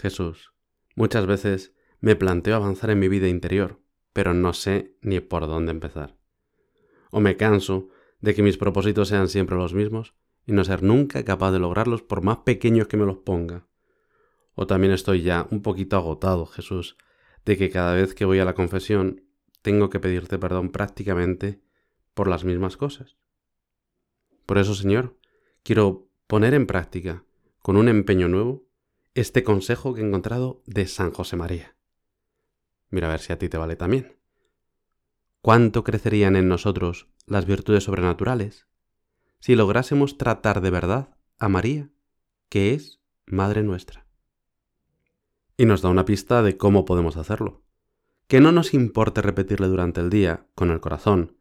Jesús, muchas veces me planteo avanzar en mi vida interior, pero no sé ni por dónde empezar. O me canso de que mis propósitos sean siempre los mismos y no ser nunca capaz de lograrlos por más pequeños que me los ponga. O también estoy ya un poquito agotado, Jesús, de que cada vez que voy a la confesión tengo que pedirte perdón prácticamente por las mismas cosas. Por eso, Señor, quiero poner en práctica, con un empeño nuevo, este consejo que he encontrado de San José María. Mira a ver si a ti te vale también. ¿Cuánto crecerían en nosotros las virtudes sobrenaturales si lográsemos tratar de verdad a María, que es Madre nuestra? Y nos da una pista de cómo podemos hacerlo. Que no nos importe repetirle durante el día, con el corazón,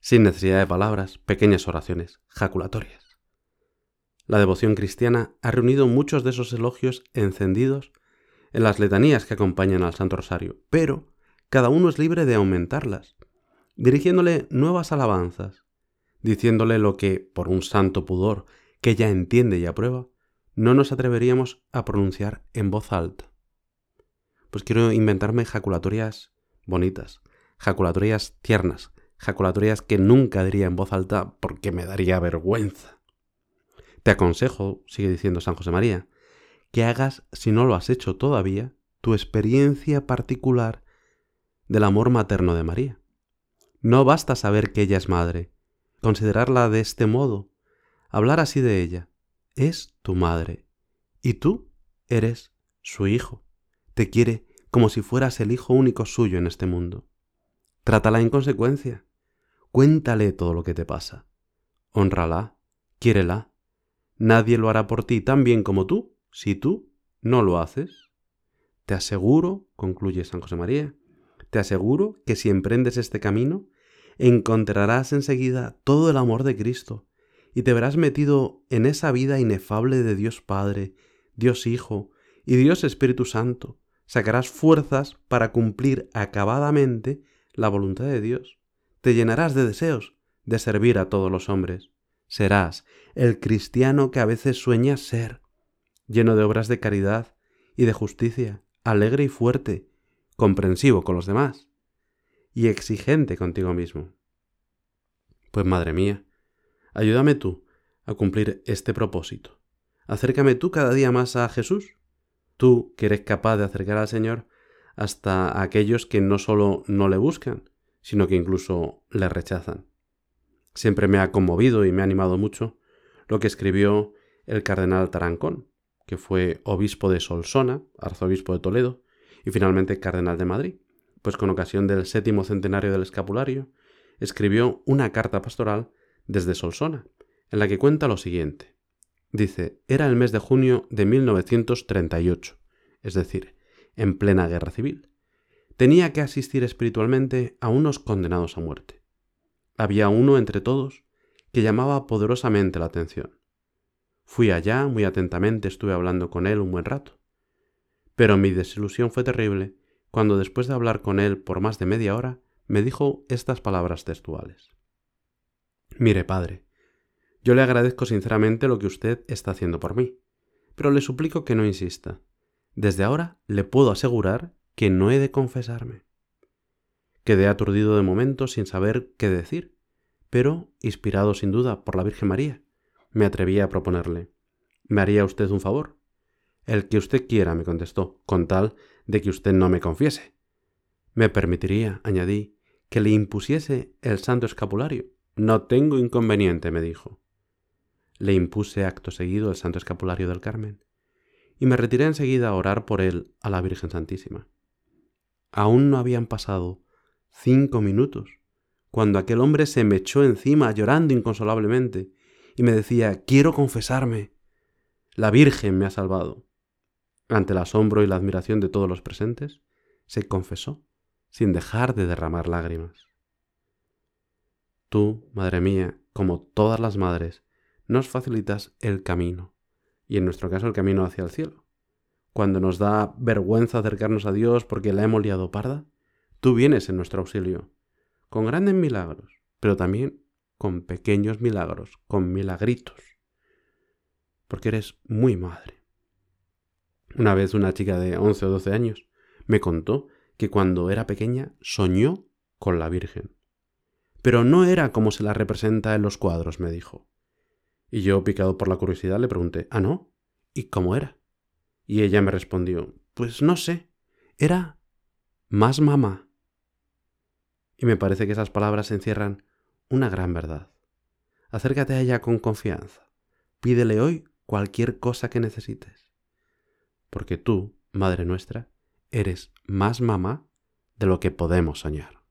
sin necesidad de palabras, pequeñas oraciones jaculatorias. La devoción cristiana ha reunido muchos de esos elogios encendidos en las letanías que acompañan al Santo Rosario, pero cada uno es libre de aumentarlas, dirigiéndole nuevas alabanzas, diciéndole lo que, por un santo pudor que ya entiende y aprueba, no nos atreveríamos a pronunciar en voz alta. Pues quiero inventarme ejaculatorias bonitas, jaculatorias tiernas, jaculatorias que nunca diría en voz alta porque me daría vergüenza. Te aconsejo, sigue diciendo San José María, que hagas, si no lo has hecho todavía, tu experiencia particular del amor materno de María. No basta saber que ella es madre, considerarla de este modo, hablar así de ella. Es tu madre, y tú eres su hijo. Te quiere como si fueras el hijo único suyo en este mundo. Trátala en consecuencia. Cuéntale todo lo que te pasa. Honrala, quiérela. Nadie lo hará por ti tan bien como tú si tú no lo haces. Te aseguro, concluye San José María, te aseguro que si emprendes este camino, encontrarás enseguida todo el amor de Cristo y te verás metido en esa vida inefable de Dios Padre, Dios Hijo y Dios Espíritu Santo. Sacarás fuerzas para cumplir acabadamente la voluntad de Dios. Te llenarás de deseos de servir a todos los hombres. Serás el cristiano que a veces sueñas ser, lleno de obras de caridad y de justicia, alegre y fuerte, comprensivo con los demás y exigente contigo mismo. Pues madre mía, ayúdame tú a cumplir este propósito. Acércame tú cada día más a Jesús, tú que eres capaz de acercar al Señor hasta aquellos que no solo no le buscan, sino que incluso le rechazan. Siempre me ha conmovido y me ha animado mucho lo que escribió el cardenal Tarancón, que fue obispo de Solsona, arzobispo de Toledo, y finalmente cardenal de Madrid, pues con ocasión del séptimo centenario del escapulario, escribió una carta pastoral desde Solsona, en la que cuenta lo siguiente. Dice, era el mes de junio de 1938, es decir, en plena guerra civil. Tenía que asistir espiritualmente a unos condenados a muerte. Había uno entre todos que llamaba poderosamente la atención. Fui allá, muy atentamente estuve hablando con él un buen rato. Pero mi desilusión fue terrible cuando después de hablar con él por más de media hora, me dijo estas palabras textuales. Mire, padre, yo le agradezco sinceramente lo que usted está haciendo por mí, pero le suplico que no insista. Desde ahora le puedo asegurar que no he de confesarme. Quedé aturdido de momento sin saber qué decir, pero inspirado sin duda por la Virgen María, me atreví a proponerle. ¿Me haría usted un favor? El que usted quiera, me contestó, con tal de que usted no me confiese. Me permitiría, añadí, que le impusiese el santo escapulario. No tengo inconveniente, me dijo. Le impuse acto seguido el santo escapulario del Carmen, y me retiré enseguida a orar por él a la Virgen Santísima. Aún no habían pasado cinco minutos cuando aquel hombre se me echó encima llorando inconsolablemente y me decía, quiero confesarme. La Virgen me ha salvado. Ante el asombro y la admiración de todos los presentes, se confesó, sin dejar de derramar lágrimas. Tú, Madre mía, como todas las madres, nos facilitas el camino, y en nuestro caso el camino hacia el cielo. Cuando nos da vergüenza acercarnos a Dios porque la hemos liado parda, tú vienes en nuestro auxilio, con grandes milagros, pero también con pequeños milagros, con milagritos, porque eres muy madre. Una vez una chica de 11 o 12 años me contó que cuando era pequeña soñó con la Virgen. Pero no era como se la representa en los cuadros, me dijo. Y yo, picado por la curiosidad, le pregunté, ¿ah, no? ¿Y cómo era? Y ella me respondió, pues no sé, era más mamá. Y me parece que esas palabras encierran una gran verdad. Acércate a ella con confianza. Pídele hoy cualquier cosa que necesites. Porque tú, Madre nuestra, eres más mamá de lo que podemos soñar.